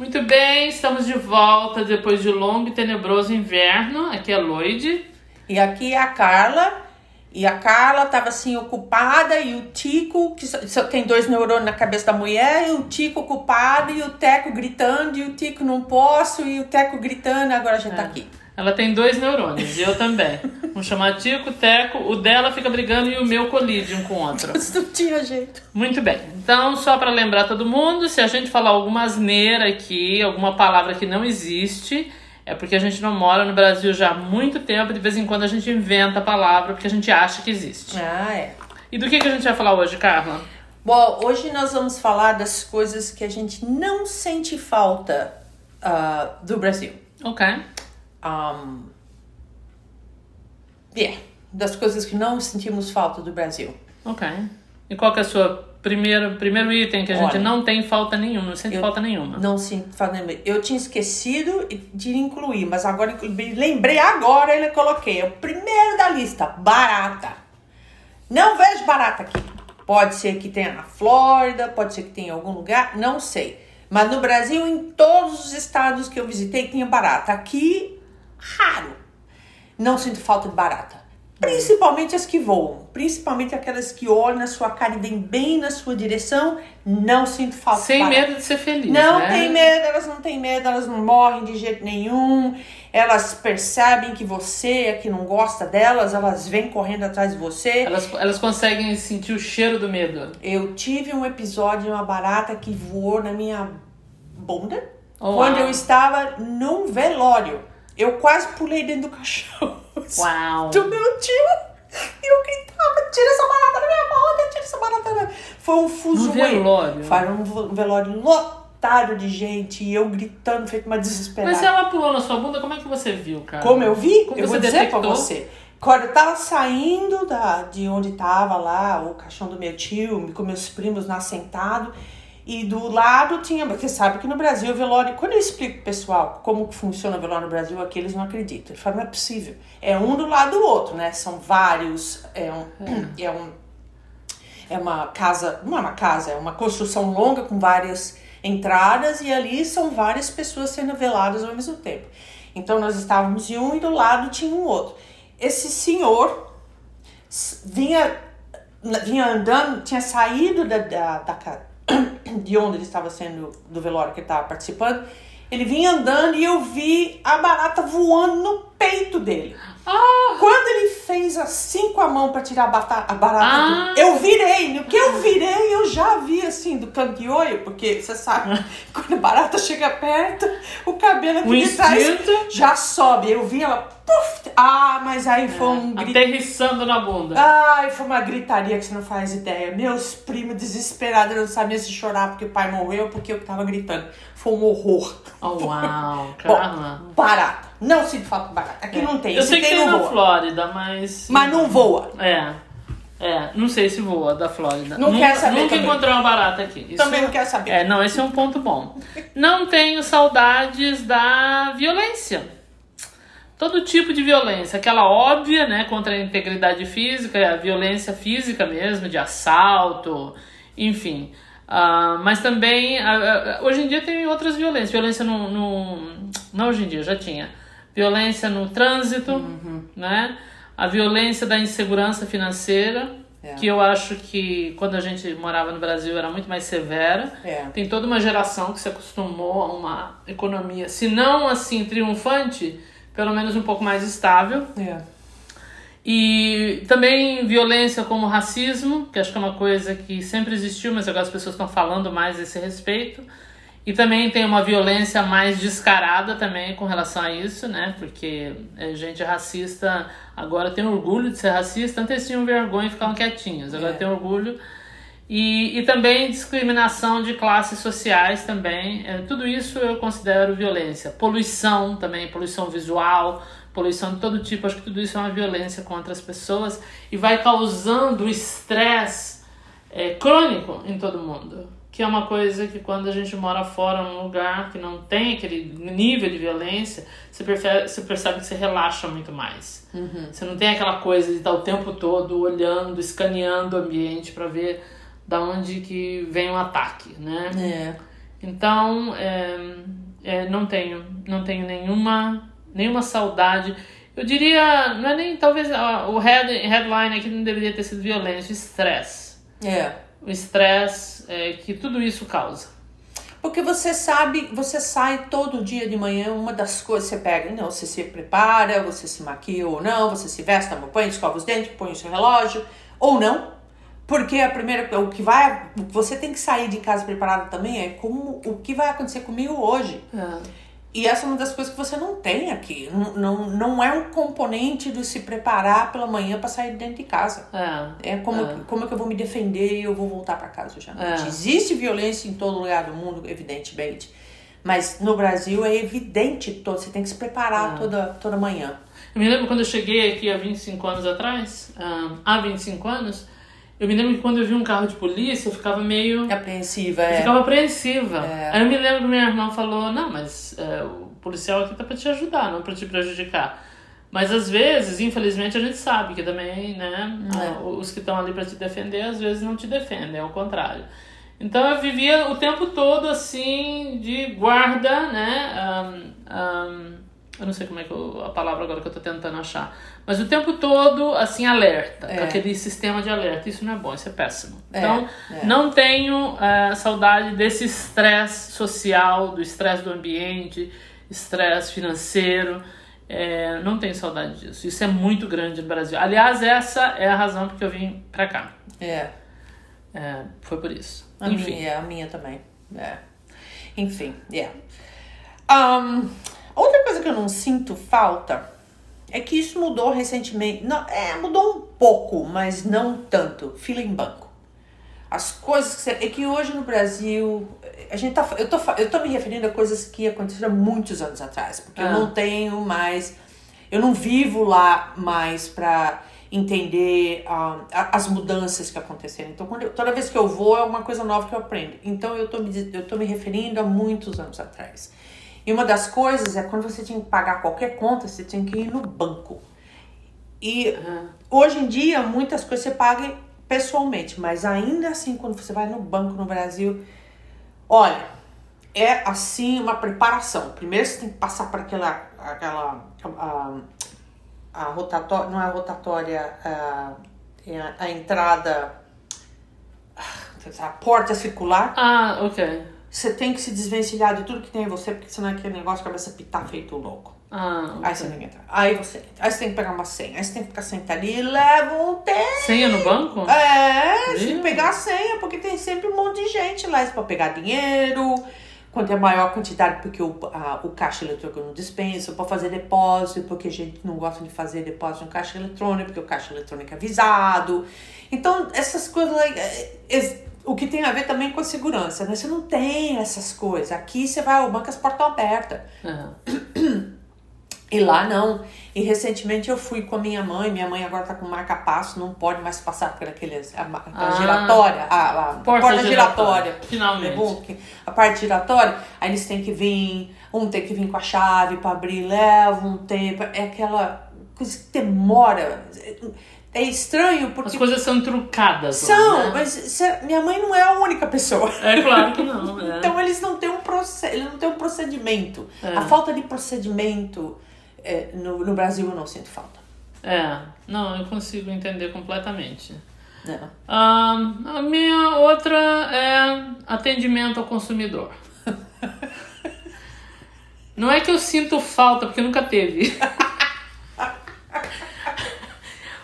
Muito bem, estamos de volta depois de longo e tenebroso inverno. Aqui é a Lloyd. E aqui é a Carla. E a Carla estava assim ocupada e o Tico, que só, tem dois neurônios na cabeça da mulher, e o Tico ocupado e o Teco gritando, e o Tico não posso, e o Teco gritando, agora a gente tá aqui. Ela tem dois neurônios, e eu também. Um chama Tico, Teco, o dela fica brigando e o meu colide um com o outro. Mas não tinha jeito. Muito bem. Então, só para lembrar todo mundo, se a gente falar alguma asneira aqui, alguma palavra que não existe, é porque a gente não mora no Brasil já há muito tempo, de vez em quando a gente inventa a palavra porque a gente acha que existe. Ah, é. E do que, que a gente vai falar hoje, Carla? Bom, hoje nós vamos falar das coisas que a gente não sente falta ah, do Brasil. Ok. Um, yeah, das coisas que não sentimos falta do Brasil. Ok. E qual é o seu primeiro, primeiro item que a gente Olha, não tem falta nenhuma, não sente falta nenhuma? Não sinto falta nenhuma. Eu tinha esquecido de incluir, mas agora lembrei agora e coloquei. É o primeiro da lista, barata. Não vejo barata aqui. Pode ser que tenha na Flórida, pode ser que tenha em algum lugar, não sei. Mas no Brasil, em todos os estados que eu visitei, tinha barata. Aqui, raro. Não sinto falta de barata. Principalmente as que voam. Principalmente aquelas que olham na sua cara e vêm bem na sua direção. Não sinto falta Sem de barata. medo de ser feliz, Não né? tem medo, elas não têm medo, elas não morrem de jeito nenhum. Elas percebem que você é que não gosta delas, elas vêm correndo atrás de você. Elas, elas conseguem sentir o cheiro do medo. Eu tive um episódio de uma barata que voou na minha bunda quando eu estava num velório. Eu quase pulei dentro do caixão Uau! do meu tio. E eu gritava, tira essa barata da minha bunda, tira essa barata da minha... Foi um fuso No velório? Foi um velório lotado de gente e eu gritando, feito uma desesperada. Mas se ela pulou na sua bunda, como é que você viu, cara? Como eu vi, Como eu vou dizer pra detectou? você. Quando eu tava saindo da, de onde tava lá, o caixão do meu tio, com meus primos lá sentado, e do lado tinha, porque sabe que no Brasil o velório, quando eu explico pro pessoal como que funciona o velório no Brasil, aqui eles não acreditam. Eles falam, não é possível. É um do lado do outro, né? São vários, é um, é um, é uma casa, não é uma casa, é uma construção longa com várias entradas e ali são várias pessoas sendo veladas ao mesmo tempo. Então nós estávamos em um e do lado tinha um outro. Esse senhor vinha, vinha andando, tinha saído da, da, da de onde ele estava sendo, do velório que ele estava participando. Ele vinha andando e eu vi a barata voando no peito dele. Ah! Quando ele fez assim com a mão pra tirar a, bata- a barata, Ah. do- eu virei. No que eu virei, eu já vi assim do canto de olho, porque você sabe, quando a barata chega perto, o cabelo aqui O de trás já sobe. Eu vi ela, puf! Ah, mas aí foi um grito. Aterrissando na bunda. Ai, foi uma gritaria que você não faz ideia. Meus primos desesperados não sabiam se chorar porque o pai morreu, porque eu tava gritando. Foi um horror. Oh, uau, Bom, Carla. barata. Não falta de barata. Aqui não tem. Eu Se sei que tem não na voa. Flórida, mas. Mas não voa. É. É, não sei se voa da Flórida. Não nunca, quero saber Nunca também. encontrei uma barata aqui. Isso- Também não quero saber. É, não, esse é um ponto bom. Não tenho saudades da violência. Todo tipo de violência, aquela óbvia, né, contra a integridade física, a violência física mesmo, de assalto, enfim. Ah, mas também, ah, hoje em dia tem outras violências. Violência no, no- Não hoje em dia, já tinha. Violência no trânsito, Uhum. né? A violência da insegurança financeira, É. que eu acho que quando a gente morava no Brasil era muito mais severa. É. Tem toda uma geração que se acostumou a uma economia, se não assim triunfante, pelo menos um pouco mais estável. É. E também violência como racismo, que acho que é uma coisa que sempre existiu, mas agora as pessoas estão falando mais a esse respeito. E também tem uma violência mais descarada também com relação a isso, né? Porque é, gente racista agora tem orgulho de ser racista, antes tinham vergonha e ficavam quietinhos, agora É. tem orgulho. E, e também discriminação de classes sociais também. É, tudo isso eu considero violência. Poluição também, poluição visual, poluição de todo tipo. Acho que tudo isso é uma violência contra as pessoas e vai causando estresse é, crônico em todo mundo. Que é uma coisa que quando a gente mora fora num lugar que não tem aquele nível de violência, você percebe, você percebe que você relaxa muito mais. Você não tem aquela coisa de estar o tempo todo olhando, escaneando o ambiente para ver da onde que vem o ataque, né? É. Então, é, é, não tenho, não tenho nenhuma, nenhuma saudade. Eu diria, não é nem talvez o head, headline aqui não deveria ter sido violência, estresse. É. O estresse é, que tudo isso causa. Porque você sabe, você sai todo dia de manhã, uma das coisas você pega, não, você se prepara, você se maquia ou não, você se veste, banho, escova os dentes, põe o seu relógio, ou não. Porque a primeira, o que vai, você tem que sair de casa preparado também é como o que vai acontecer comigo hoje. É. E essa é uma das coisas que você não tem aqui. Não, não, não é um componente de se preparar pela manhã para sair dentro de casa. É, é como, é. como é que eu vou me defender e eu vou voltar para casa hoje à noite. É. Existe violência em todo lugar do mundo, evidentemente. Mas no Brasil é evidente todo. Você tem que se preparar É. toda, toda manhã. Eu me lembro quando eu cheguei aqui há 25 anos atrás, ah, há 25 anos, eu me lembro que quando eu vi um carro de polícia, eu ficava meio. Apreensiva, Eu é. ficava apreensiva. É. Aí eu me lembro que minha irmã falou: Não, mas é, o policial aqui tá pra te ajudar, não pra te prejudicar. Mas às vezes, infelizmente, a gente sabe que também, né, É. ah, os que estão ali pra te defender, às vezes não te defendem, é o contrário. Então eu vivia o tempo todo assim, de guarda, né? ahn, ahn, eu não sei como é que eu, a palavra agora que eu tô tentando achar. Mas o tempo todo, assim, alerta, É. aquele sistema de alerta. Isso não é bom, isso é péssimo. É, Então, é. não tenho eh, saudade desse estresse social, do estresse do ambiente, estresse financeiro. Eh, não tenho saudade disso. Isso é muito grande no Brasil. Aliás, essa é a razão porque eu vim pra cá. É. Eh, foi por isso. A Enfim. minha, a minha também. É. Enfim, yeah. Um, outra coisa que eu não sinto falta é que isso mudou recentemente. Não, é, mudou um pouco, mas não tanto. Fila em banco. As coisas que você, é que hoje no Brasil, a gente tá, eu, tô, eu tô me referindo a coisas que aconteceram muitos anos atrás, porque eu Ah. não tenho mais, eu não vivo lá mais pra entender ah, as mudanças que aconteceram. Então, quando eu- toda vez que eu vou, é uma coisa nova que eu aprendo. Então, eu tô, me, eu tô me referindo a muitos anos atrás. E uma das coisas é quando você tinha que pagar qualquer conta, você tinha que ir no banco. E Aham. Hoje em dia, muitas coisas você paga pessoalmente, mas ainda assim, quando você vai no banco no Brasil, olha, é assim uma preparação. Primeiro você tem que passar por aquela, aquela a, a rotatória, não é a rotatória, a, é a, a entrada, a porta circular. Ah, ok. Você tem que se desvencilhar de tudo que tem em você, porque senão aquele negócio começa a pitar feito louco. Ah, Aí você tem que entrar. Aí você entra. Aí você tem que pegar uma senha. Aí você tem que ficar sentado ali e leva um tempo. senha no banco? É, tem que pegar a senha, porque tem sempre um monte de gente lá. Pode pegar dinheiro, quanto é maior quantidade, porque o, a- o caixa eletrônico não dispensa, pode fazer depósito, porque a gente não gosta de fazer depósito no caixa eletrônico, porque o caixa eletrônico é avisado. Então, essas coisas. é, é, o que tem a ver também com a segurança, né? Você não tem essas coisas. Aqui você vai ao banco, as portas estão abertas. Aham. E lá não. E recentemente eu fui com a minha mãe. Minha mãe agora tá com marca-passo, não pode mais passar por aqueles. A, a Ah. giratória, a, a Porta porta, giratória. giratória. Finalmente. Levou A parte giratória, aí eles têm que vir, um tem que vir com a chave pra abrir, leva um tempo. É aquela coisa que demora. É estranho porque. As coisas são trucadas. São, né? mas minha mãe não é a única pessoa. É claro que não. né? Então eles não têm um, proce eles não têm um procedimento. É. A falta de procedimento é, no, no Brasil eu não sinto falta. É, não, eu consigo entender completamente. Não. Ah, a minha outra é atendimento ao consumidor. Não é que eu sinto falta, porque nunca teve.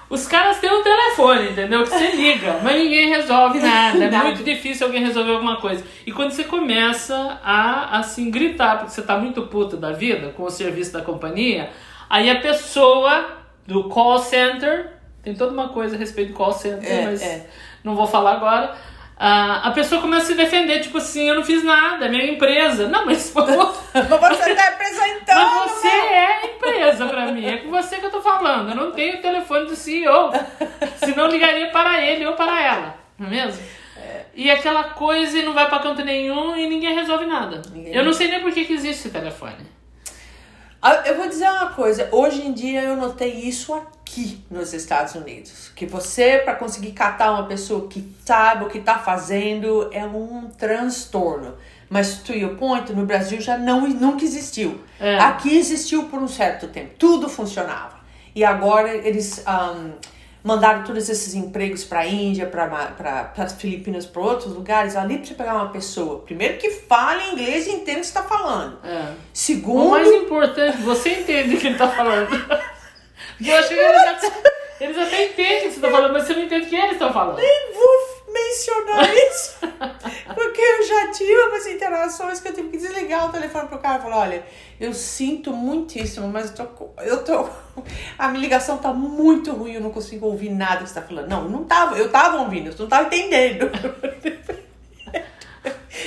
Os caras têm um telefone, entendeu? Que você liga, mas ninguém resolve nada. É muito difícil alguém resolver alguma coisa. E quando você começa a, assim, gritar, porque você tá muito puta da vida com o serviço da companhia, aí a pessoa do call center, tem toda uma coisa a respeito do call center, É, mas é. não vou falar agora. Ah, a pessoa começa a se defender, tipo assim, eu não fiz nada, é minha empresa. Não, mas pô, Mas você tá representando. mas você é a empresa pra mim, é com você que eu tô falando. Eu não tenho o telefone do CEO, senão eu ligaria para ele ou para ela, não é mesmo? E aquela coisa e não vai pra canto nenhum e ninguém resolve nada. Ninguém- Eu não sei nem por que, que existe esse telefone. Ah, Eu vou dizer uma coisa, hoje em dia eu notei isso aqui nos Estados Unidos. Que você, para conseguir catar uma pessoa que sabe o que tá fazendo, é um transtorno. Mas to your point, no Brasil já não, nunca existiu. É. Aqui existiu por um certo tempo. Tudo funcionava. E agora eles um, mandaram todos esses empregos para a Índia, para as Filipinas, para outros lugares. Ali você pegar uma pessoa, primeiro que fale inglês e entenda o que está falando. É. Segundo. O mais importante, você entende o que ele está falando. Eu acho que eles até, eles até entendem o que você está falando, mas você não entende o que eles estão falando. Nem vou mencionar isso, porque eu já tive umas interações que eu tive que desligar o telefone pro cara e falar, olha, eu sinto muitíssimo, mas eu tô, eu tô, a minha ligação tá muito ruim, eu não consigo ouvir nada que você tá falando. Não, não tava, eu tava ouvindo, eu não tava entendendo.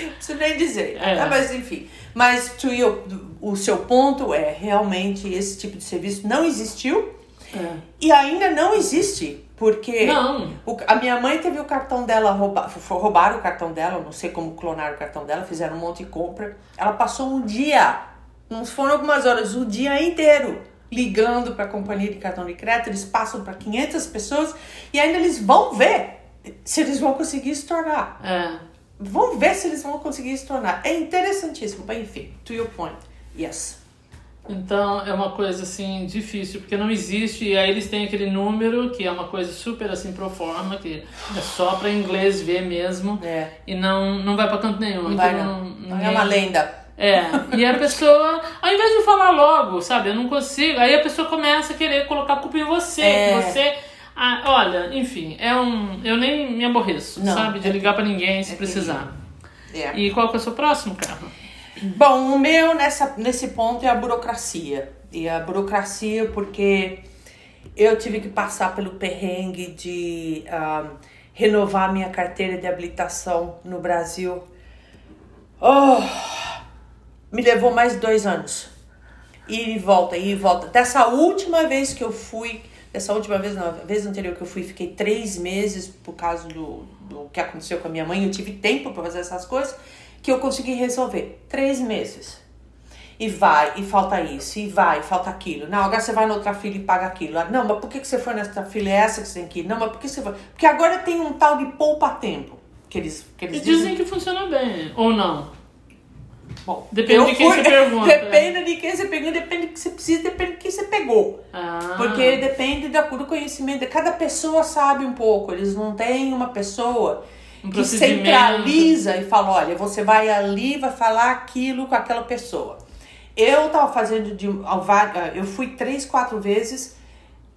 Não preciso nem dizer, É. Ah, mas enfim. Mas to your, o seu ponto é, realmente, esse tipo de serviço não existiu É. e ainda não existe, porque Não. o- a minha mãe teve o cartão dela roubado, roubaram o cartão dela, não sei como clonaram o cartão dela, fizeram um monte de compra. Ela passou um dia, não foram algumas horas, o dia inteiro ligando para a companhia de cartão de crédito. Eles passam para 500 pessoas e ainda eles vão ver se eles vão conseguir se tornar. É. Vão ver se eles vão conseguir se tornar. É interessantíssimo. Enfim, to your point. Yes. Então é uma coisa assim difícil, porque não existe, e aí eles têm aquele número que é uma coisa super assim pro forma, que é só para inglês ver mesmo, É. e não, não vai para canto nenhum. Não Então, vai não. Não ninguém- é uma lenda. É, e a pessoa, ao invés de falar logo, sabe, eu não consigo, aí a pessoa começa a querer colocar a culpa em você, É. você. Ah, olha, enfim, é um. Eu nem me aborreço, Não, sabe, de é ligar pra ninguém se é precisar. É. E qual que é o seu próximo carro? Bom, o meu nessa, nesse ponto é a burocracia. E a burocracia porque eu tive que passar pelo perrengue de ah, renovar minha carteira de habilitação no Brasil. Oh, me levou mais dois anos. E volta, e volta. Dessa última vez que eu fui, dessa última vez, não, a vez anterior que eu fui, fiquei três meses por causa do, do que aconteceu com a minha mãe. Eu tive tempo para fazer essas coisas que eu consegui resolver. Três meses. E vai, e falta isso, e vai, e falta aquilo. Não, agora você vai na outra fila e paga aquilo. Ah, Não, mas por que que você foi nessa fila? É essa que você tem que ir. Não, mas por que você foi? Porque agora tem um tal de poupa-tempo. Que eles, que eles E dizem que funciona bem, ou não. Bom, Depende eu de quem você pergunta, Depende de quem você pergunta, depende do que você precisa, depende do que você pegou. Ah, Porque depende do do conhecimento. Cada pessoa sabe um pouco. Eles não têm uma pessoa Um que centraliza e fala: olha, você vai ali, vai falar aquilo com aquela pessoa. Eu tava fazendo de eu fui três, quatro vezes.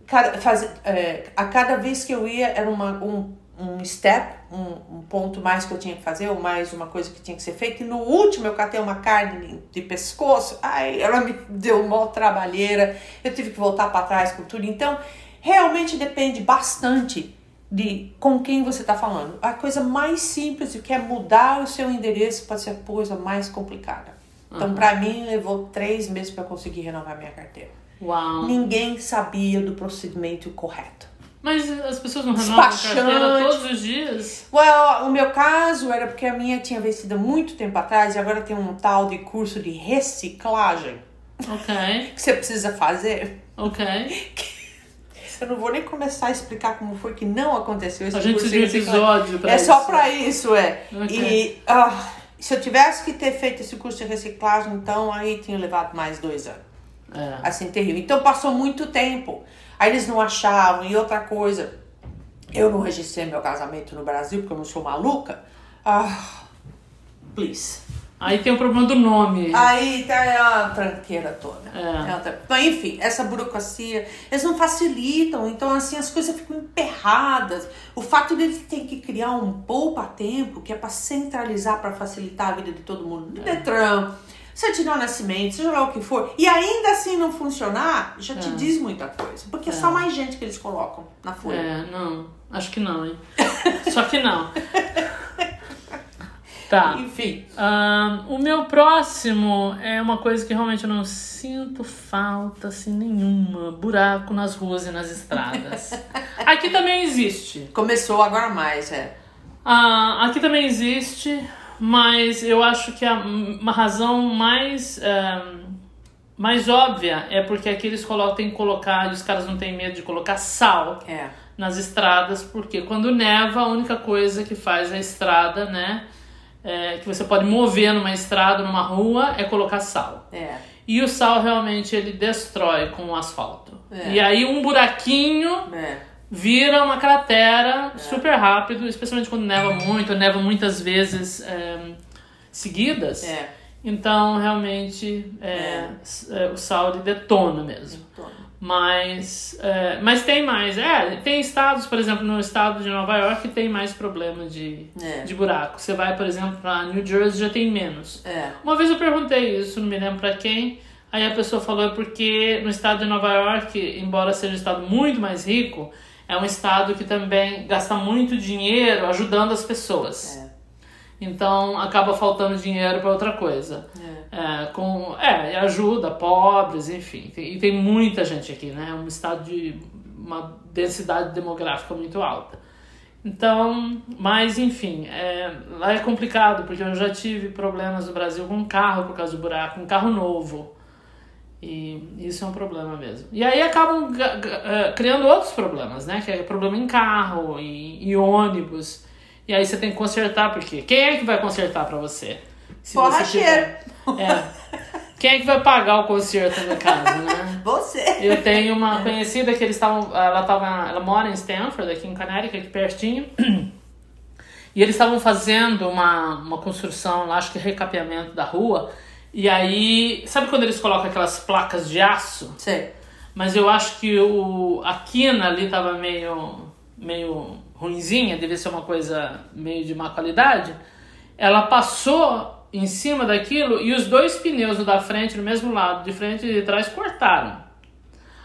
Cada, faz, eh, a cada vez que eu ia era uma, um, um step, um, um ponto mais que eu tinha que fazer, ou mais uma coisa que tinha que ser feita. E no último eu catei uma carne de pescoço, ai, ela me deu uma trabalheira, eu tive que voltar para trás com tudo. Então, realmente depende bastante de com quem você está falando. A coisa mais simples que é mudar o seu endereço pode ser a coisa mais complicada. Então, para mim, levou três meses para conseguir renovar minha carteira. Uau. Ninguém sabia do procedimento correto. Mas as pessoas não renovam a carteira todos os dias? Well, o meu caso era porque a minha tinha vencido muito tempo atrás e agora tem um tal de curso de reciclagem Ok, que você precisa fazer. ok. Eu não vou nem começar a explicar como foi que não aconteceu esse A gente curso tem episódio pra É isso. só pra isso, é. Ok. E ah, se eu tivesse que ter feito esse curso de reciclagem, então aí tinha levado mais dois anos. É. Assim, terrível. Então passou muito tempo. Aí eles não achavam. E outra coisa, eu não registrei meu casamento no Brasil porque eu não sou maluca. Ah, please. Aí tem o problema do nome. Aí tá é a tranqueira toda. É. tran- Mas, enfim, essa burocracia, eles não facilitam, então assim as coisas ficam emperradas. O fato deles terem que criar um poupa-tempo, que é para centralizar, para facilitar a vida de todo mundo, do Detran, certidão de nascimento, seja lá o que for, e ainda assim não funcionar, já te É. diz muita coisa. Porque é só mais gente que eles colocam na folha. É, não. Acho que não, hein? Só que não. Tá. Enfim. Ahn, o meu próximo é uma coisa que realmente eu não sinto falta assim nenhuma. Buraco nas ruas e nas estradas. Aqui também existe. Começou agora mais, é. Ah, aqui também existe, mas eu acho que a, uma razão mais, ahn, mais óbvia é porque aqui eles colocam, tem que colocar, e os caras não têm medo de colocar sal É. nas estradas, porque quando neva, a única coisa que faz a estrada, né, é, que você pode mover numa estrada, numa rua, é colocar sal. É. E o sal realmente ele destrói com o asfalto. É. E aí um buraquinho É. vira uma cratera super rápido, especialmente quando neva muito, neva muitas vezes é, seguidas. É. Então realmente é, é, o sal ele detona mesmo. Toma. Mas, é, mas tem mais. É, tem estados, por exemplo, no estado de Nova York tem mais problema de, É. de buraco. Você vai, por exemplo, para New Jersey já tem menos. É. Uma vez eu perguntei isso, não me lembro pra quem. Aí a pessoa falou é porque no estado de Nova York, embora seja um estado muito mais rico, é um estado que também gasta muito dinheiro ajudando as pessoas. É. Então acaba faltando dinheiro para outra coisa. É. É, com, é, ajuda pobres, enfim. Tem- e tem muita gente aqui, né? É um estado de uma densidade demográfica muito alta. Então, mas enfim, é, lá é complicado, porque eu já tive problemas no Brasil com carro por causa do buraco, um carro novo. E isso é um problema mesmo. E aí acabam eh, criando outros problemas, né? Que é problema em carro, em, em ônibus. E aí você tem que consertar, porque quem é que vai consertar pra você? Se Borracheiro. tiver- É. Quem é que vai pagar o conserto no caso, né? Você. Eu tenho uma conhecida que eles estavam. Ela, tava, ela mora em Stanford, aqui em Connecticut, aqui pertinho. E eles estavam fazendo uma, uma construção lá, acho que recapeamento da rua. E aí, sabe quando eles colocam aquelas placas de aço? Sei. Mas eu acho que o, a quina ali tava meio, meio ruinzinha, devia ser uma coisa meio de má qualidade. Ela passou em cima daquilo e os dois pneus, da frente no mesmo lado, de frente e de trás, cortaram.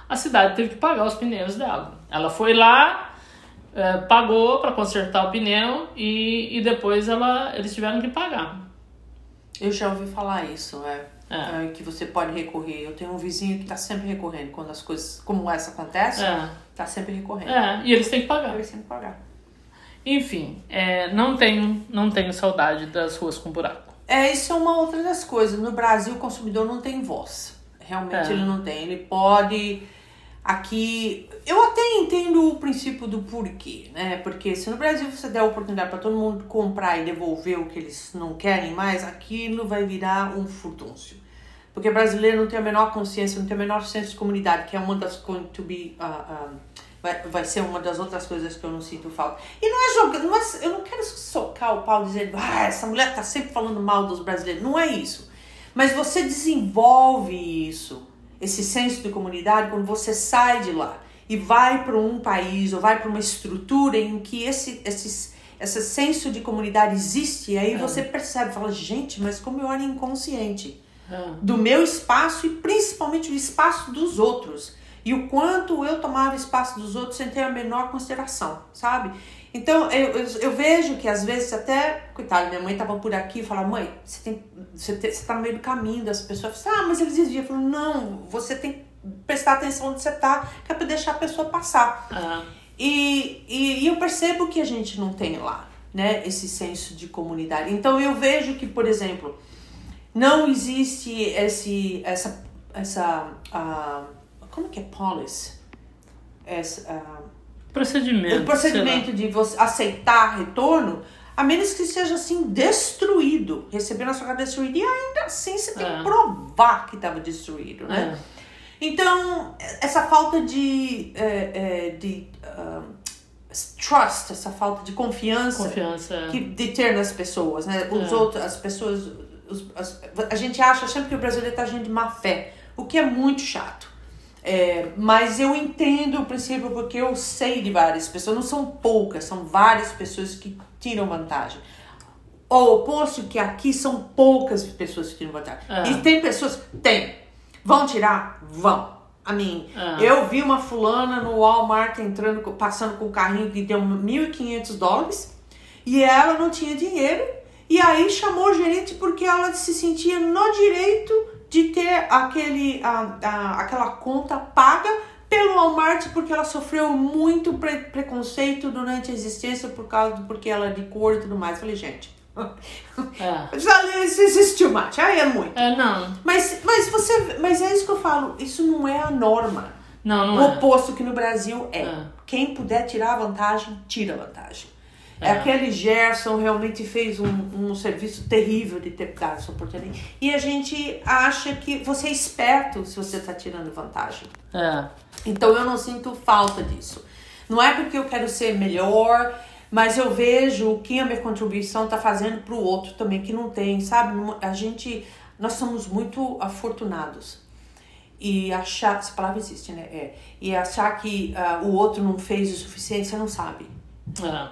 A cidade teve que pagar os pneus dela. Ela foi lá, eh, pagou para consertar o pneu e, e depois ela, eles tiveram que pagar. Eu já ouvi falar isso, é. É. É, que você pode recorrer. Eu tenho um vizinho que tá sempre recorrendo. Quando as coisas como essa acontecem, É, tá sempre recorrendo. é, e eles têm que pagar. Eu sempre pagar. Enfim, é, não, tenho, não tenho saudade das ruas com buraco. É, isso é uma outra das coisas. No Brasil, o consumidor não tem voz. Realmente É. ele não tem. Ele pode. Aqui. Eu até entendo o princípio do porquê, né? Porque se no Brasil você der a oportunidade para todo mundo comprar e devolver o que eles não querem mais, aquilo vai virar um furdúncio. Porque brasileiro não tem a menor consciência, não tem o menor senso de comunidade, que é uma das going to be. ah, ah, vai, vai ser uma das outras coisas que eu não sinto falta. E não é jogando, não é- eu não quero socar o pau dizendo, ah, essa mulher tá sempre falando mal dos brasileiros. Não é isso. Mas você desenvolve isso, esse senso de comunidade, quando você sai de lá e vai para um país ou vai para uma estrutura em que esse, esse, esse senso de comunidade existe, e aí você percebe, fala, gente, mas como eu era inconsciente É. do meu espaço e principalmente do espaço dos outros. E o quanto eu tomava espaço dos outros sem ter a menor consideração, sabe? Então eu, eu, eu vejo que às vezes até, coitada, minha mãe tava por aqui e falava, mãe, você tem. Você, te- você tá no meio do caminho das pessoas. Ah, mas eles desviam. Eu falo, não, você tem que prestar atenção onde você tá, que é pra deixar a pessoa passar. É. E, e, e eu percebo que a gente não tem lá, né, esse senso de comunidade. Então eu vejo que, por exemplo, não existe esse, essa, essa, ah, como que é policy? Essa, ah, Procedimento. o procedimento de você aceitar retorno, a menos que seja assim destruído, receber na sua casa destruído, e ainda assim você tem É. que provar que estava destruído, né? Então, essa falta de, é, é, de ah, trust, essa falta de É. confiança, Confiança. é. que, de ter nas pessoas, né? Os É. outros, as pessoas, os- as- a gente acha sempre que o brasileiro tá agindo de má fé, o que é muito chato. É, mas eu entendo o princípio porque eu sei de várias pessoas, não são poucas, são várias pessoas que tiram vantagem. Ao oposto que aqui são poucas pessoas que tiram vantagem. É. E tem pessoas, tem. Vão tirar? Vão. A mim, É. eu vi uma fulana no Walmart entrando, passando com um carrinho que deu 1.500 dólares e ela não tinha dinheiro e aí chamou o gerente porque ela se sentia no direito de ter aquele, a, a- aquela conta paga pelo Walmart porque ela sofreu muito pre- preconceito durante a existência por causa do porque ela é de cor e tudo mais. Eu falei, gente, É. já existe mais, aí é muito. É, não. Mas, mas você, mas é isso que eu falo, isso não é a norma. Não, O não é. oposto que no Brasil é. É. Quem puder tirar a vantagem, tira a vantagem. É. Aquele Gerson realmente fez um, um serviço terrível de ter dado essa oportunidade. E a gente acha que você é esperto se você está tirando vantagem. É. Então eu não sinto falta disso. Não é porque eu quero ser melhor, mas eu vejo o que a minha contribuição está fazendo para o outro também, que não tem, sabe? A gente, nós somos muito afortunados. E achar, essa palavra existe, né? É. E achar que uh, o outro não fez o suficiente, você não sabe.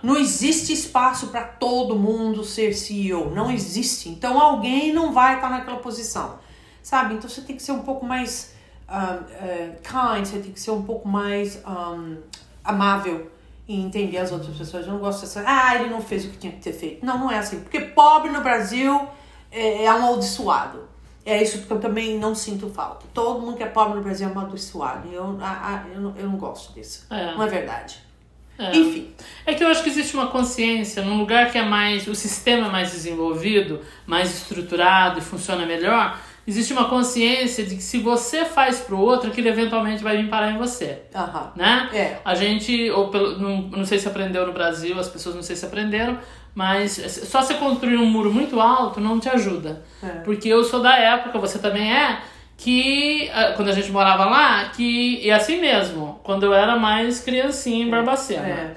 Não existe espaço para todo mundo ser CEO. Não existe. Então alguém não vai estar naquela posição. Sabe? Então você tem que ser um pouco mais uh, uh, kind, você tem que ser um pouco mais um, amável e entender as outras pessoas. Eu não gosto dessa. Ah, ele não fez o que tinha que ter feito. Não, não é assim. Porque pobre no Brasil é, é amaldiçoado. É isso que eu também não sinto falta. Todo mundo que é pobre no Brasil é amaldiçoado. Eu, ah, eu, não, eu não gosto disso. É. Não é verdade. É. Enfim. É que eu acho que existe uma consciência num lugar que é mais. o sistema é mais desenvolvido, mais estruturado e funciona melhor existe uma consciência de que se você faz pro outro, aquilo eventualmente vai vir parar em você. Uhum. Né? É. A gente, ou pelo, não, não sei se aprendeu no Brasil, as pessoas não sei se aprenderam, mas só você construir um muro muito alto não te ajuda. É. Porque eu sou da época, você também é, que quando a gente morava lá, que e assim mesmo, quando eu era mais criancinha em Barbacena, é.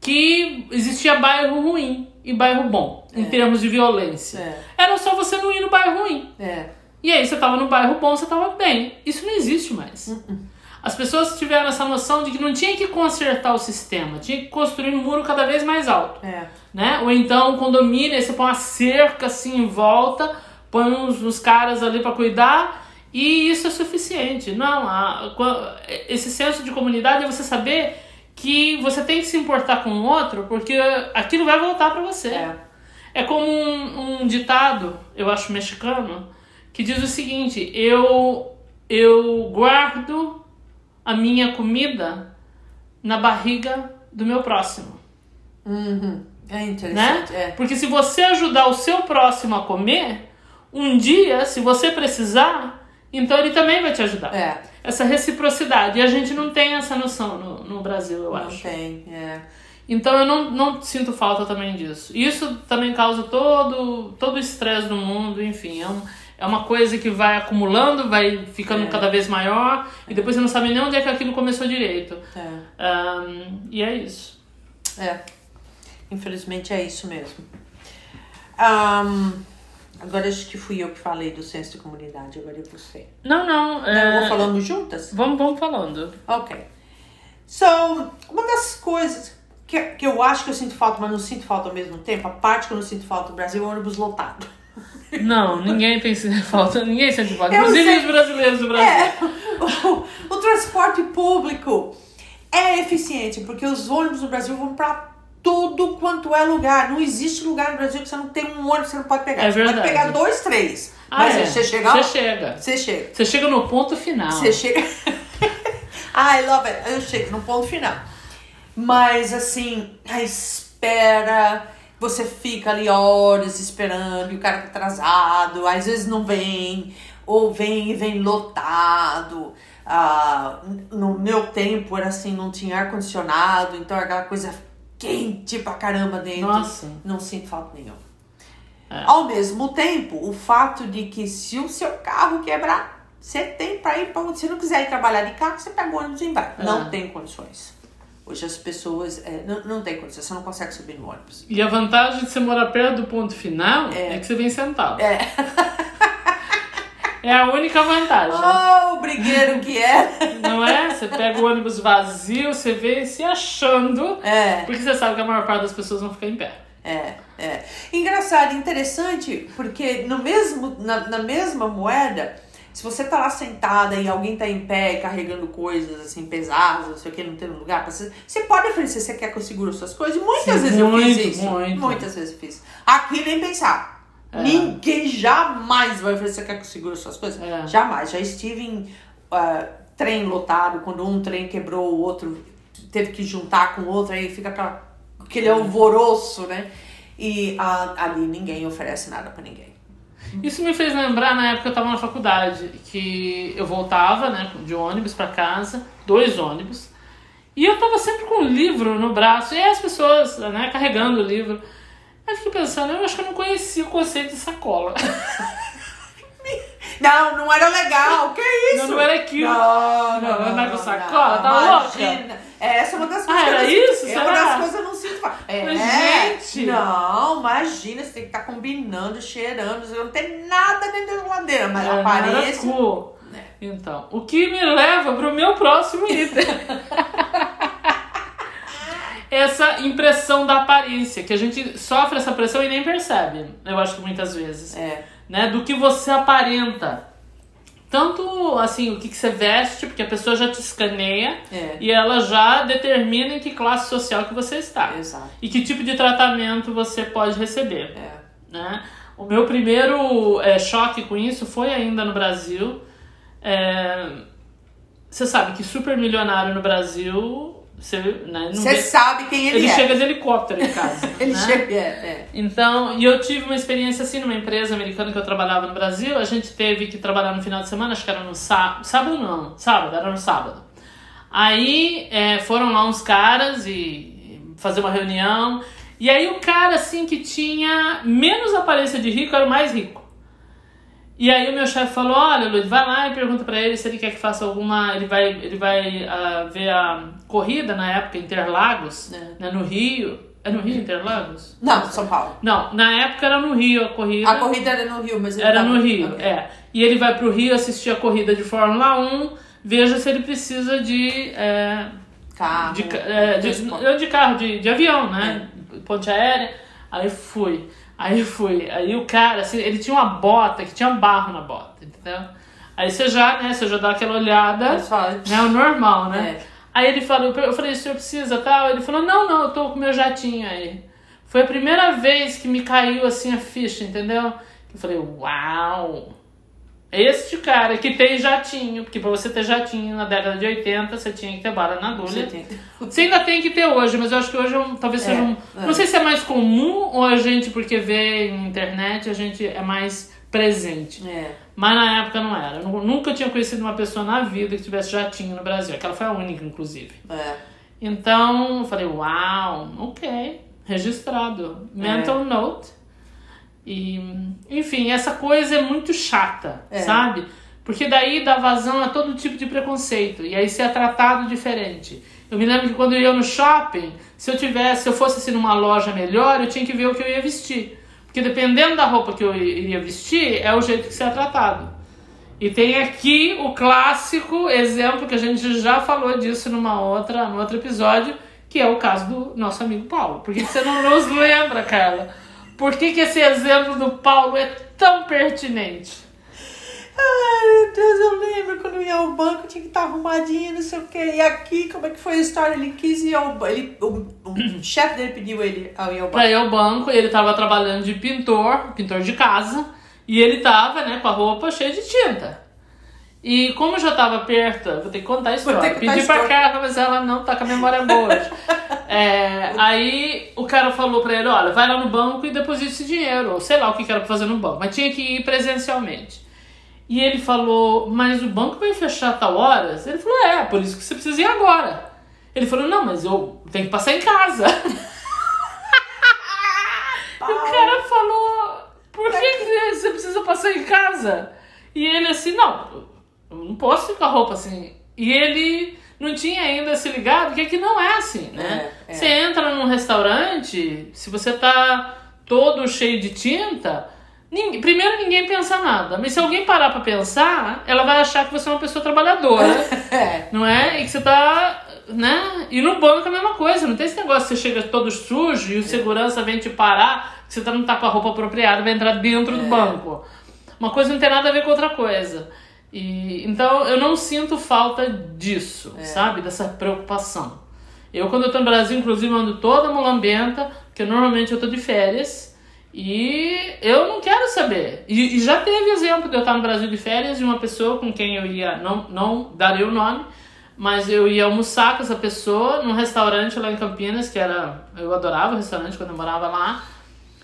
que existia bairro ruim e bairro bom, em é. termos de violência. É. Era só você não ir no bairro ruim. É. E aí você tava no bairro bom, você tava bem. Isso não existe mais. Uh -uh. As pessoas tiveram essa noção de que não tinha que consertar o sistema, tinha que construir um muro cada vez mais alto. É. Né? Ou então um condomínio, aí você põe uma cerca assim em volta, põe uns, uns caras ali para cuidar e isso é suficiente. Não, a, esse senso de comunidade é você saber que você tem que se importar com o outro porque aquilo vai voltar para você. É. é como um, um ditado, eu acho mexicano, que diz o seguinte: eu, eu guardo a minha comida na barriga do meu próximo. Uhum. É interessante. Né? É. Porque se você ajudar o seu próximo a comer, um dia, se você precisar, então ele também vai te ajudar. É. Essa reciprocidade. E a gente não tem essa noção no, no Brasil, eu não acho. Não tem, é. Então eu não, não sinto falta também disso. Isso também causa todo todo o estresse do mundo, enfim. É um, é uma coisa que vai acumulando, vai ficando é. cada vez maior e depois você não sabe nem onde é que aquilo começou direito. É. Um, e é isso. É. Infelizmente é isso mesmo. Um, agora acho que fui eu que falei do senso de comunidade, agora é você. Não, não. É... Vamos falando juntas? Vamos, vamos falando. Ok. So, uma das coisas que, que eu acho que eu sinto falta, mas não sinto falta ao mesmo tempo, a parte que eu não sinto falta do Brasil é o ônibus lotado. Não, ninguém tem falta, ninguém sente falta. Inclusive sei, os brasileiros do Brasil. É, o, o, transporte público é eficiente, porque os ônibus no Brasil vão para tudo quanto é lugar. Não existe lugar no Brasil que você não tem um ônibus que você não pode pegar. É você verdade. pode pegar dois, três. Ah, mas é. você chega. Você chega. Você chega. Você chega no ponto final. Você chega. I love it. Eu chego no ponto final. Mas assim, a espera você fica ali horas esperando e o cara tá atrasado, às vezes não vem, ou vem e vem lotado. Ah, no meu tempo era assim, não tinha ar-condicionado, então era aquela coisa quente pra caramba dentro. Nossa. Não sinto falta nenhuma. É. Ao mesmo tempo, o fato de que se o seu carro quebrar, você tem para ir para onde você não quiser ir trabalhar de carro, você pega o ônibus e vai. É. Não tem condições. Hoje as pessoas. É, não, não tem condição, você não consegue subir no ônibus. E a vantagem de você morar perto do ponto final é, é que você vem sentado. É. É a única vantagem. Oh, o brigueiro que é. Não é? Você pega o ônibus vazio, você vê se achando. É. Porque você sabe que a maior parte das pessoas vão ficar em pé. É, é. Engraçado, interessante, porque no mesmo, na, na mesma moeda se você tá lá sentada e alguém tá em pé carregando coisas assim pesadas, não sei o que, não tendo lugar você, você pode oferecer, você quer que eu segure suas coisas? Muitas Sim, vezes muito, eu fiz isso. Muito. Muitas vezes eu fiz. Aqui nem pensar. É. Ninguém jamais vai oferecer, você quer que eu segure suas coisas? É. Jamais. Já estive em uh, trem lotado, quando um trem quebrou, o outro teve que juntar com o outro, aí fica aquela, aquele alvoroço, né? E uh, ali ninguém oferece nada para ninguém. Isso me fez lembrar na época que eu tava na faculdade, que eu voltava, né, de ônibus para casa, dois ônibus, E eu tava sempre com um livro no braço, e as pessoas, né, carregando o livro. Aí fiquei pensando, eu acho que eu não conhecia o conceito de sacola. Não, não era legal. Que isso? Não, não era aquilo. Não, Não, não, não, sacola, não. tá louca? É, essa é uma das Ah, coisas que era isso? É uma das coisas que eu não sinto. falta. É, gente! Não, imagina, você tem que estar combinando, cheirando. Não tem nada dentro da geladeira, mas É, aparece. cool. É. Então, o que me leva pro meu próximo item. essa impressão da aparência, que a gente sofre essa pressão e nem percebe, eu acho que muitas vezes. É. né, do que você aparenta. Tanto assim, o que, que você veste, porque a pessoa já te escaneia É. e ela já determina em que classe social que você está. Exato. E que tipo de tratamento você pode receber. É. Né? O meu primeiro é, choque com isso foi ainda no Brasil. É, Você sabe que super milionário no Brasil, você, né, não Você vê- sabe quem ele, ele é. chega de helicóptero em casa. Ele né? chega. É, é. Então, e eu tive uma experiência assim numa empresa americana que eu trabalhava no Brasil. A gente teve que trabalhar no final de semana, acho que era no sábado. Sábado não, sábado, era no sábado. Aí é, foram lá uns caras e fazer uma reunião. E aí o cara, assim, que tinha menos aparência de rico era o mais rico. E aí o meu chefe falou, olha, Luiz, vai lá e pergunta pra ele se ele quer que faça alguma... Ele vai, ele vai ah, ver a corrida na época, Interlagos, É. né, no Rio. É no Rio, Interlagos? Não, São Paulo. Não, na época era no Rio a corrida. A corrida era no Rio, mas ele Era tava- no Rio, Ok. é. E ele vai pro Rio assistir a corrida de Fórmula 1, veja se ele precisa de. é, Carro. de, ca- é, de, transporte. de carro, de, de avião, né? É. Ponte aérea. Aí fui. Aí fui. Aí o cara, assim, ele tinha uma bota que tinha barro na bota, entendeu? Aí você já, né? Você já dá aquela olhada. Né, o normal, né? É. Aí ele falou, eu falei, o senhor precisa tal? Ele falou, não, não, eu tô com meu jatinho aí. Foi a primeira vez que me caiu assim a ficha, entendeu? Eu falei, uau! Este cara que tem jatinho, porque pra você ter jatinho na década de 80, você tinha que ter bala na Você agulha. tem- Você ainda tem que ter hoje, mas eu acho que hoje é talvez seja É, um. é. Não sei se é mais comum ou a gente, porque vê em internet, a gente é mais presente. É. Mas na época não era. Eu nu- nunca tinha conhecido uma pessoa na vida que tivesse jatinho no Brasil. Aquela foi a única, inclusive. É. Então, eu falei, uau, ok, registrado. Mental note. E, enfim, essa coisa é muito chata, É. sabe? Porque daí dá vazão a todo tipo de preconceito. E aí você é tratado diferente. Eu me lembro que quando eu ia no shopping, se eu tivesse, se eu fosse assim numa loja melhor, eu tinha que ver o que eu ia vestir. Porque dependendo da roupa que eu iria vestir, é o jeito que você é tratado. E tem aqui o clássico exemplo que a gente já falou disso numa outra, num outro episódio, que é o caso do nosso amigo Paulo. Por que, você não nos lembra, Carla? Por que, que esse exemplo do Paulo é tão pertinente? Ai, meu Deus, eu lembro quando eu ia ao banco, tinha que estar arrumadinho, não sei o quê. E aqui, como é que foi a história? Ele quis ir ao banco. Ele, o, o chefe dele pediu ele a ir ao banco. Pra ir ao banco, ele tava trabalhando de pintor, pintor de casa, e ele tava, né, com a roupa cheia de tinta. E como já tava perto, vou ter que contar a história. ter que Pedi pra história. Carla, mas ela não tá com a memória boa hoje. É, aí o cara falou pra ele, olha, vai lá no banco e deposita esse dinheiro, ou sei lá o que que era pra fazer no banco, mas tinha que ir presencialmente. E ele falou, mas o banco vai fechar a tal horas? Ele falou, é, por isso que você precisa ir agora. Ele falou, não, mas eu tenho que passar em casa. E o cara falou, por que, que você precisa passar em casa? E ele assim, não, eu não posso ir com a roupa assim. E ele não tinha ainda se ligado que aqui não é assim, né? É, é. Você entra num restaurante, se você tá todo cheio de tinta, ninguém- primeiro ninguém pensa nada. Mas se alguém parar pra pensar, ela vai achar que você é uma pessoa trabalhadora. É. Não é? E que você tá. Né? E no banco é a mesma coisa. Não tem esse negócio que você chega todo sujo e o segurança vem te parar, que você tá- não tá com a roupa apropriada, vai entrar dentro do banco. Uma coisa não tem nada a ver com outra coisa. E, então eu não sinto falta disso, sabe? Dessa preocupação. Eu, quando eu tô no Brasil, inclusive, ando toda mulambenta, porque normalmente eu tô de férias. E eu não quero saber. E, e já teve exemplo de eu estar no Brasil de férias de uma pessoa com quem eu ia, não, não darei o nome, mas eu ia almoçar com essa pessoa num restaurante lá em Campinas, que era. Eu adorava o restaurante quando eu morava lá,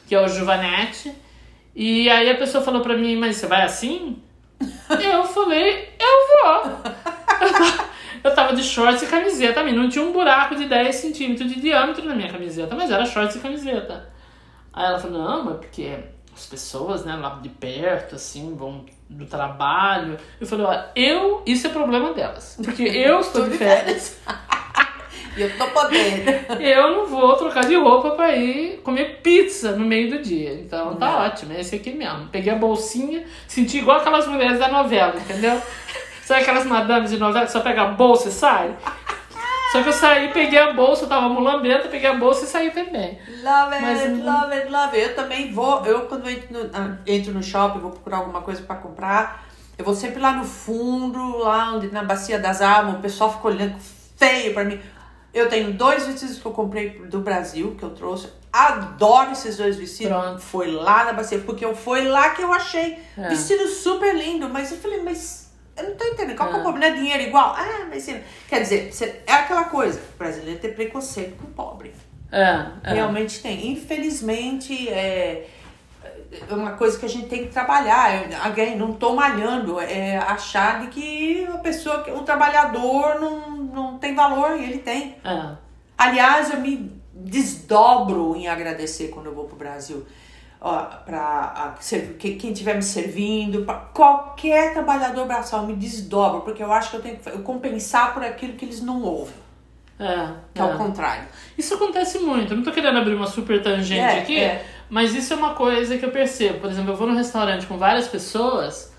que é o Juvanete. E aí a pessoa falou pra mim, mas você vai assim? eu falei, eu vou. Eu tava de shorts e camiseta. Não tinha um buraco de 10 centímetros de diâmetro na minha camiseta, mas era shorts e camiseta. Aí ela falou, não, mas porque as pessoas, né, lá de perto, assim, vão do trabalho. Eu falei, ó, eu, isso é problema delas. Porque eu estou de férias. E eu tô podendo. eu não vou trocar de roupa pra ir comer pizza no meio do dia. Então tá Não. ótimo, é esse aqui mesmo. Peguei a bolsinha, senti igual aquelas mulheres da novela, entendeu? Sabe aquelas madames de novela que só pega a bolsa e sai? Só que eu saí, peguei a bolsa, eu tava mulambenta, peguei a bolsa e saí também. Love it, Mas- love it, love it. Eu também vou, eu quando eu entro no, ah, entro no shopping, vou procurar alguma coisa pra comprar, eu vou sempre lá no fundo, lá onde, na bacia das almas, o pessoal fica olhando feio pra mim. Eu tenho dois vestidos que eu comprei do Brasil, que eu trouxe. Adoro esses dois vestidos. Pronto. Foi lá na bacia, porque eu- foi lá que eu achei. É. Vestido super lindo, mas eu falei, mas eu não tô entendendo. Qual que é o É. problema? Não é dinheiro igual? Ah, mas você- quer dizer, você- é aquela coisa. O brasileiro tem preconceito com o pobre. É, é. Realmente tem. Infelizmente, é, é uma coisa que a gente tem que trabalhar. Eu, again, não tô malhando. É achar de que a pessoa, o trabalhador não, não tem valor e ele tem. É. Aliás, eu me desdobro em agradecer quando eu vou pro Brasil. Ó, pra a, ser- que- quem estiver me servindo, pra qualquer trabalhador braçal, me desdobro, porque eu acho que eu tenho que eu compensar por aquilo que eles não ouvem, É, que é, é. o contrário. Isso acontece muito. Eu não tô querendo abrir uma super tangente É, aqui, é. mas isso é uma coisa que eu percebo. Por exemplo, eu vou num restaurante com várias pessoas.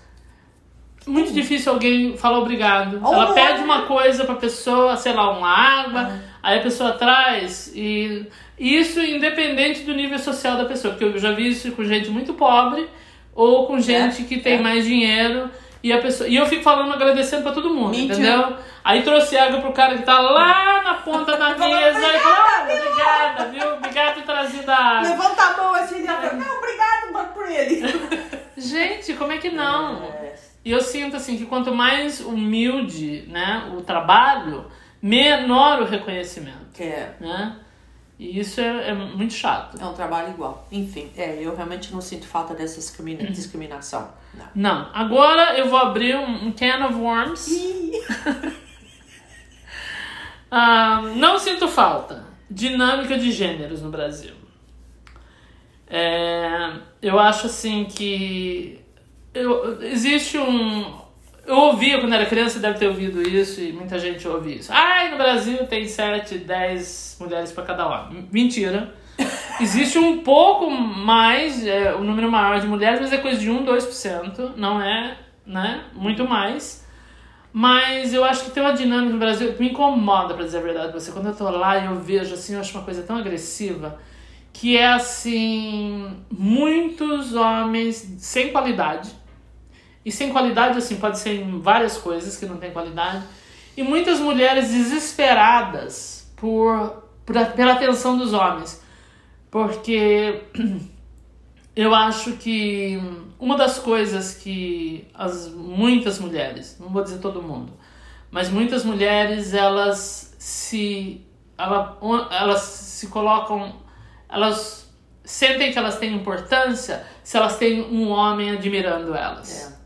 Muito difícil alguém falar obrigado. Ou Ela pede é. uma coisa pra pessoa, sei lá, uma água, aí a pessoa traz e isso independente do nível social da pessoa, porque eu já vi isso com gente muito pobre ou com gente que tem é. mais dinheiro e a pessoa e eu fico falando agradecendo pra todo mundo, entendeu? Aí trouxe água pro cara que tá lá na ponta da mesa e falou: "Ah, "Obrigada, viu? Obrigada por ter trazido a água." Levanta a mão assim e fala, não, obrigado, por ele. Gente, como é que não? É. E eu sinto assim que quanto mais humilde, né, o trabalho, menor o reconhecimento, É, né? E isso é, é muito chato. é um trabalho igual. Enfim, é, eu realmente não sinto falta dessa discrimina- discriminação. Não. Não, agora eu vou abrir um, um can of worms. Ah, não sinto falta. Dinâmica de gêneros no Brasil. É, eu acho assim que eu, existe um. Eu ouvia quando era criança, deve ter ouvido isso, e muita gente ouve isso. Ai, no Brasil tem 7, 10 mulheres para cada homem. Mentira. Existe um pouco mais, é, um número maior de mulheres, mas é coisa de 1, 2%, não é né, muito mais. Mas eu acho que tem uma dinâmica no Brasil que me incomoda, pra dizer a verdade pra você. Quando eu tô lá e eu vejo assim, eu acho uma coisa tão agressiva, que é assim, muitos homens sem qualidade. E sem qualidade, assim, pode ser em várias coisas que não tem qualidade. E muitas mulheres desesperadas por, por pela atenção dos homens. Porque eu acho que uma das coisas que as muitas mulheres, não vou dizer todo mundo, mas muitas mulheres elas se ela, elas se colocam, elas sentem que elas têm importância se elas têm um homem admirando elas. É,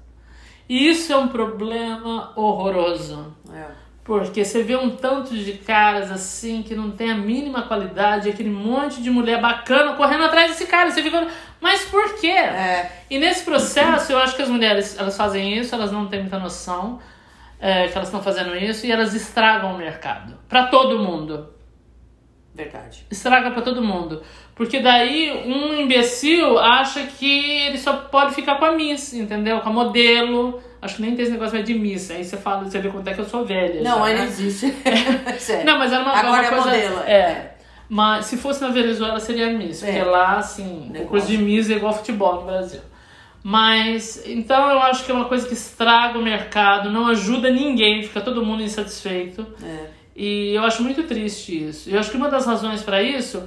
isso é um problema horroroso. é. Porque você vê um tanto de caras assim que não tem a mínima qualidade, aquele monte de mulher bacana correndo atrás desse cara. Você fica, mas por quê? É, E nesse processo, eu acho que as mulheres elas fazem isso, elas não têm muita noção é, que elas estão fazendo isso e elas estragam o mercado para todo mundo. verdade. Estraga para todo mundo. Porque daí um imbecil acha que ele só pode ficar com a Miss, entendeu? Com a modelo. Acho que nem tem esse negócio de Miss. Aí você fala, você vê quanto é que eu sou velha. Não, já, aí né? não existe. Sério. Não, mas era uma, Agora uma é coisa. modelo, É. é. Mas se fosse na Venezuela seria Miss, porque É. lá, assim, o Negócio. coisa de Miss é igual futebol no Brasil. Mas, então eu acho que é uma coisa que estraga o mercado, não ajuda ninguém, fica todo mundo insatisfeito. É. E eu acho muito triste isso. Eu acho que uma das razões para isso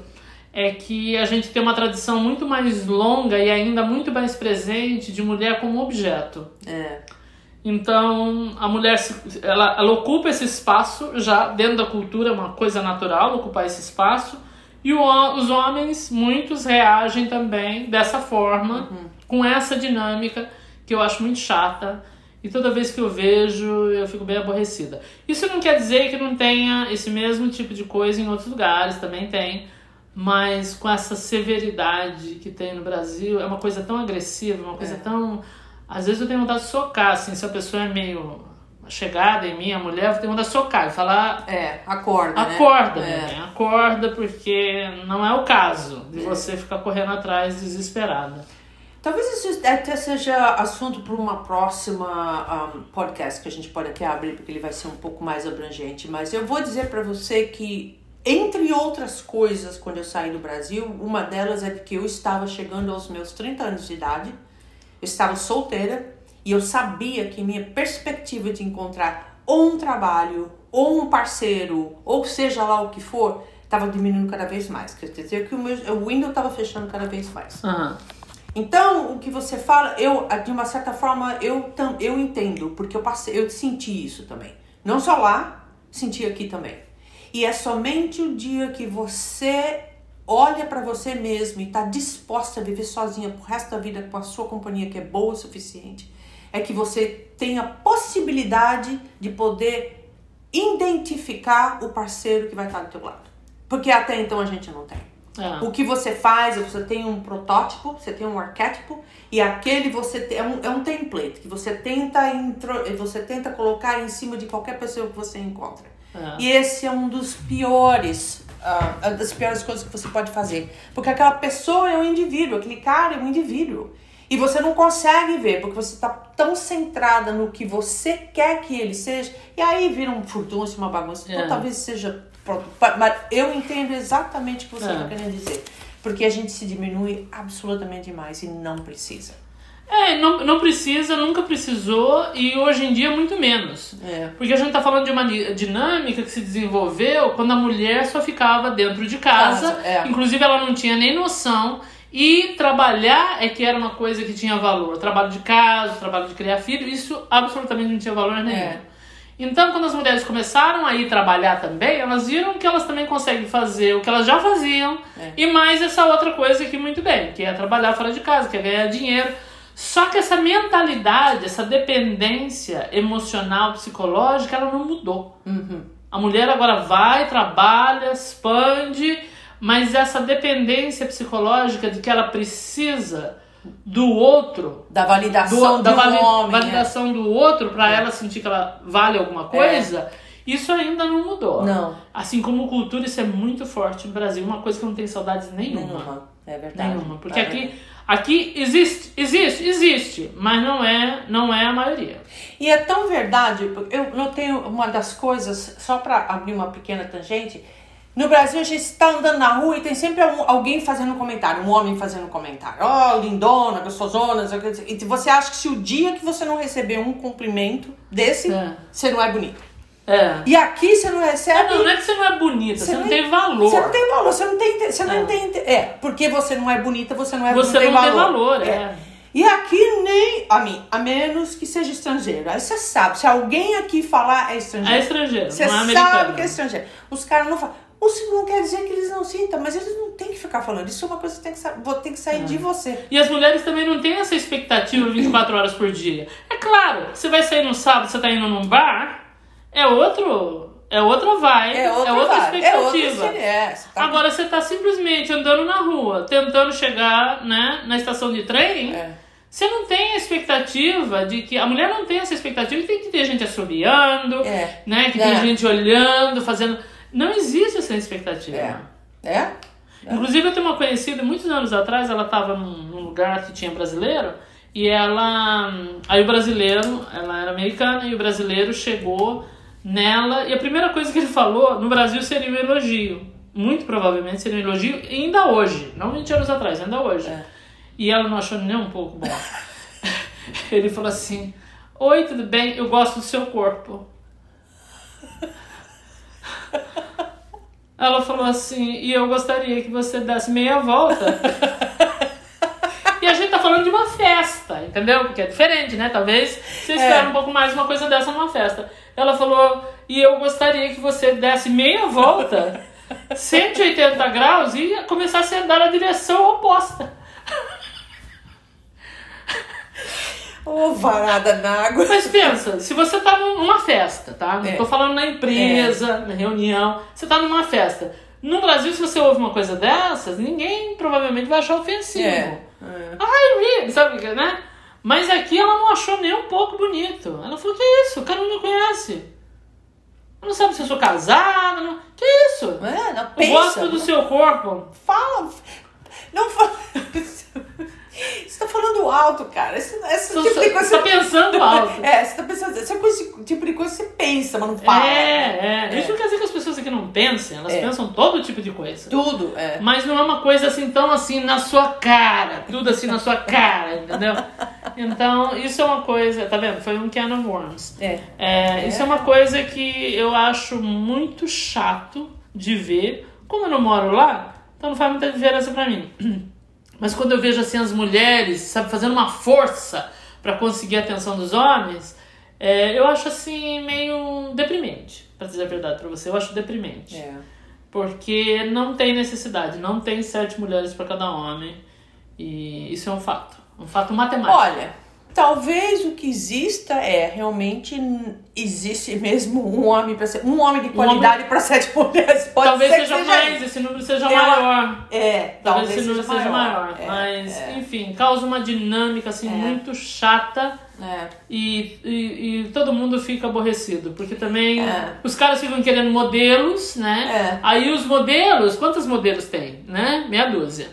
é que a gente tem uma tradição muito mais longa e ainda muito mais presente de mulher como objeto. É. Então, a mulher ela, ela ocupa esse espaço já dentro da cultura, é uma coisa natural ocupar esse espaço. E o os homens, muitos reagem também dessa forma, com essa dinâmica que eu acho muito chata. e toda vez que eu vejo eu fico bem aborrecida. Isso não quer dizer que não tenha esse mesmo tipo de coisa em outros lugares, também tem, mas com essa severidade que tem no Brasil, é uma coisa tão agressiva, uma coisa é. tão. Às vezes eu tenho vontade de socar, assim, se a pessoa é meio chegada em mim, a mulher, eu tenho vontade de socar e falar. É, acorda. Acorda, né? é. acorda, porque não é o caso de é. você ficar correndo atrás desesperada. Talvez isso até seja assunto para uma próxima um, podcast que a gente pode até abrir, porque ele vai ser um pouco mais abrangente. Mas eu vou dizer para você que, entre outras coisas, quando eu saí do Brasil, uma delas é que eu estava chegando aos meus 30 anos de idade, eu estava solteira e eu sabia que minha perspectiva de encontrar ou um trabalho, ou um parceiro, ou seja lá o que for, estava diminuindo cada vez mais. Quer dizer que o, meu, o window estava fechando cada vez mais. Uhum. Então, o que você fala, eu, de uma certa forma, eu, eu entendo, porque eu passei, eu senti isso também. Não só lá, senti aqui também. E é somente o dia que você olha para você mesmo e está disposta a viver sozinha pro resto da vida com a sua companhia que é boa o suficiente, é que você tem a possibilidade de poder identificar o parceiro que vai estar do teu lado. Porque até então a gente não tem. É. O que você faz é você tem um protótipo, você tem um arquétipo e aquele você tem, é, um, é um template que você tenta intro, você tenta colocar em cima de qualquer pessoa que você encontra. É. E esse é um dos piores, uh, das piores coisas que você pode fazer, porque aquela pessoa é um indivíduo, aquele cara é um indivíduo. E você não consegue ver, porque você está tão centrada no que você quer que ele seja, e aí vira um furdunço, uma bagunça. Então, é. talvez seja Pronto. Mas eu entendo exatamente o que você está é. querendo dizer. Porque a gente se diminui absolutamente demais e não precisa. É, não, não precisa, nunca precisou e hoje em dia muito menos. É. Porque a gente está falando de uma dinâmica que se desenvolveu quando a mulher só ficava dentro de casa. casa é. Inclusive ela não tinha nem noção. E trabalhar é que era uma coisa que tinha valor. Trabalho de casa, trabalho de criar filho, isso absolutamente não tinha valor nenhum. É. Então, quando as mulheres começaram a ir trabalhar também, elas viram que elas também conseguem fazer o que elas já faziam é. e mais essa outra coisa aqui muito bem, que é trabalhar fora de casa, que é ganhar dinheiro. Só que essa mentalidade, essa dependência emocional, psicológica, ela não mudou. Uhum. A mulher agora vai, trabalha, expande, mas essa dependência psicológica de que ela precisa do outro, da validação do, da vali homem, validação é. do outro para é. ela sentir que ela vale alguma coisa, é. isso ainda não mudou. Não. Assim como cultura, isso é muito forte no Brasil, uma coisa que eu não tenho saudades nenhuma. Nenhuma. É verdade. Nenhuma, porque é aqui aqui existe, existe, existe, mas não é, não é a maioria. E é tão verdade, eu notei uma das coisas só para abrir uma pequena tangente, no Brasil, a gente está andando na rua e tem sempre alguém fazendo um comentário, um homem fazendo um comentário. Ó, oh, lindona, gostosona, e você acha que se o dia que você não receber um cumprimento desse, é. você não é bonita. É. E aqui você não recebe. Não, não é que você não é bonita, você, você não tem valor. Você não tem valor, você não tem. Você é. não tem. É, porque você não é bonita, você não é Você não, tem, valor. valor, é. é. E aqui nem. A mim, a menos que seja estrangeiro. Aí você sabe, se alguém aqui falar é estrangeiro. É estrangeiro. Você não é sabe que é estrangeiro. Os caras não falam. Isso não quer dizer que eles não sintam, mas eles não têm que ficar falando. Isso é uma coisa que tem que, tem que sair é. de você. E as mulheres também não têm essa expectativa 24 horas por dia. É claro, você vai sair no sábado, você tá indo num bar, é outro. É outra vibe, é, outra, é outra expectativa. É outra é, você tá... Agora você tá simplesmente andando na rua, tentando chegar né, na estação de trem. É. Você não tem a expectativa de que. A mulher não tem essa expectativa de que tem que ter gente assobiando, é. né? Que tem é. gente olhando, fazendo. Não existe essa expectativa. É. é. É? Inclusive, eu tenho uma conhecida, muitos anos atrás, ela estava num, lugar que tinha brasileiro, e ela. Aí o brasileiro, ela era americana, e o brasileiro chegou nela, e a primeira coisa que ele falou no Brasil seria um elogio. Muito provavelmente seria um elogio, ainda hoje, não 20 anos atrás, ainda hoje. É. E ela não achou nem um pouco bom. ele falou assim: Oi, tudo bem? Eu gosto do seu corpo. Ela falou assim, e eu gostaria que você desse meia volta. e a gente tá falando de uma festa, entendeu? Porque é diferente, né? Talvez você espere é. um pouco mais uma coisa dessa numa festa. Ela falou, e eu gostaria que você desse meia volta, 180 graus, e começasse a andar na direção oposta. Ô, varada na água. Mas pensa, se você tá numa festa, tá? Não É. tô falando na empresa, na reunião. Você tá numa festa. No Brasil, se você ouve uma coisa dessas, ninguém provavelmente vai achar ofensivo. É. Ai, really? Sabe, o que, né? Mas aqui ela não achou nem um pouco bonito. Ela falou, que isso? O cara não me conhece. Não sabe se eu sou casada. Não... Que isso? É, não pensa. gosto do seu corpo. Fala. Não fala. Você tá falando alto, cara. Esse, esse Você tipo de coisa. tá pensando alto. É, você tá pensando. Esse coisa- tipo de coisa que você pensa, mas não fala. É, é. É. Isso não quer dizer que as pessoas aqui não pensem. Elas É. pensam todo tipo de coisa. Tudo, é. Mas não é uma coisa assim tão assim na sua cara, tudo assim na sua cara, entendeu? Então, isso é uma coisa, tá vendo? Foi um can of worms. É. É, Isso é uma coisa que eu acho muito chato de ver. Como eu não moro lá, então não faz muita diferença pra mim. Mas quando eu vejo assim as mulheres, sabe, fazendo uma força pra conseguir a atenção dos homens, é, eu acho assim meio deprimente, pra dizer a verdade pra você. Eu acho deprimente. É. Porque não tem necessidade, não tem sete mulheres para cada homem. E isso é um fato. Um fato matemático. Olha, talvez o que exista é realmente existe mesmo um homem para ser um homem de qualidade para sete mulheres. Pode talvez ser que seja mais, esse número seja Ela- maior. É, Talvez, talvez, esse número seja maior. É, mas, é, enfim, causa uma dinâmica assim É. muito chata. é. E, e, e todo mundo fica aborrecido, porque também É. os caras ficam querendo modelos, né? É. Aí os modelos, quantos modelos tem, né? Meia dúzia.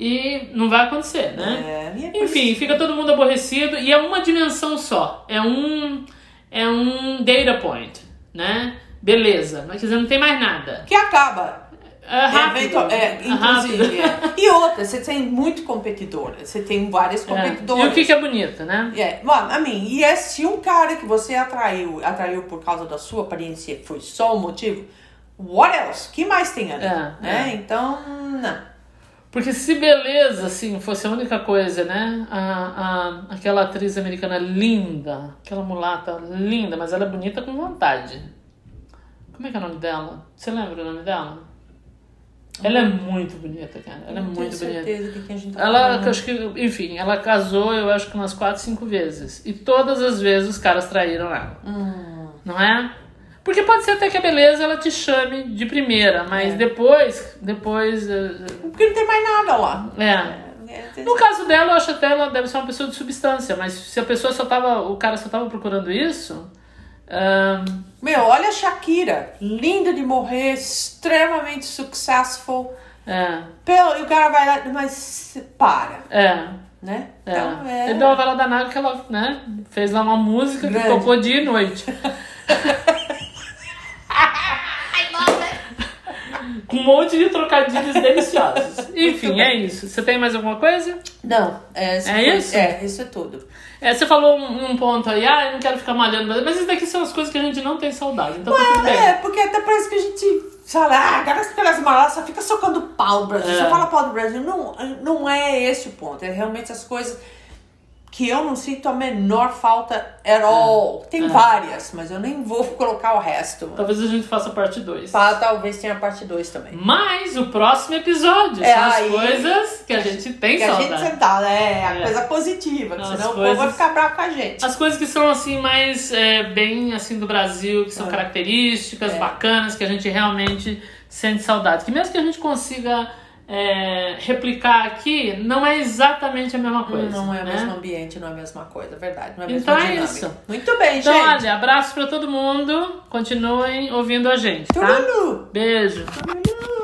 E não vai acontecer, né? É, é Enfim, fica todo mundo aborrecido e é uma dimensão só. É um é um data point, né? Beleza, mas quer dizer, não tem mais nada. que acaba. É rápido. É, É rápido. inclusive. é. E outra, você tem muito competidor. Você tem vários É. competidores. E o que, que é bonito, né? É, bom, a mim, e é se um cara que você atraiu, atraiu por causa da sua aparência foi só o motivo, what else? que mais tem ali? É, né? é. Então, não. Porque se beleza, assim, fosse a única coisa, né? A, a, aquela atriz americana linda, aquela mulata linda, mas ela é bonita com vontade. Como é que é o nome dela? Você lembra o nome dela? Ela é muito bonita, cara. Ela é Não muito tenho bonita. certeza de quem a gente tá Ela, acho que, enfim, ela casou, eu acho que umas 4, 5 vezes. E todas as vezes os caras traíram ela. Hum, Não é? Porque pode ser até que a beleza ela te chame de primeira, mas É. depois, depois, eh, porque não tem mais nada lá. é. É, No caso dela, eu acho até ela deve ser uma pessoa de substância, mas se a pessoa só tava, o cara só tava procurando isso, ahn, Meu, olha a Shakira, linda de morrer, extremamente successful. é, Pelo, e o cara vai lá, mas para, é, né? é. Então, é. E deu uma vela danada que ela, né, fez lá uma música que Grande. tocou dia e noite. Com um monte de trocadilhos deliciosos. Enfim, é isso. Você tem mais alguma coisa? Não, é, É isso? É, isso é tudo. É, você falou um, um ponto aí, ah, eu não quero ficar malhando, mas isso daqui são as coisas que a gente não tem saudade, então tá tudo bem. É, porque até parece que a gente fala, ah, agora as pelas malas só fica socando pau no Brasil, É. só fala pau do Brasil. Não, não é esse o ponto, é realmente as coisas que eu não sinto a menor falta at all. Tem É. várias, mas eu nem vou colocar o resto. Talvez a gente faça parte 2. Pá, talvez tenha a parte 2 também. Mas o próximo episódio É são as aí coisas que a gente tem Que a saudade. gente sentar, né? A É. coisa positiva, que As senão o coisas- povo vai ficar bravo com a gente. As coisas que são assim mais é, bem assim do Brasil, que são É. características, É. bacanas, que a gente realmente sente saudade. Que mesmo que a gente consiga é, replicar aqui, não é exatamente a mesma coisa. Não é o né? mesmo ambiente, não é a mesma coisa, verdade. Não é a mesma Então é dinâmica. isso. Muito bem, Então, gente. olha, abraço pra todo mundo. Continuem ouvindo a gente, tá? Tururu. Beijo. Tururu.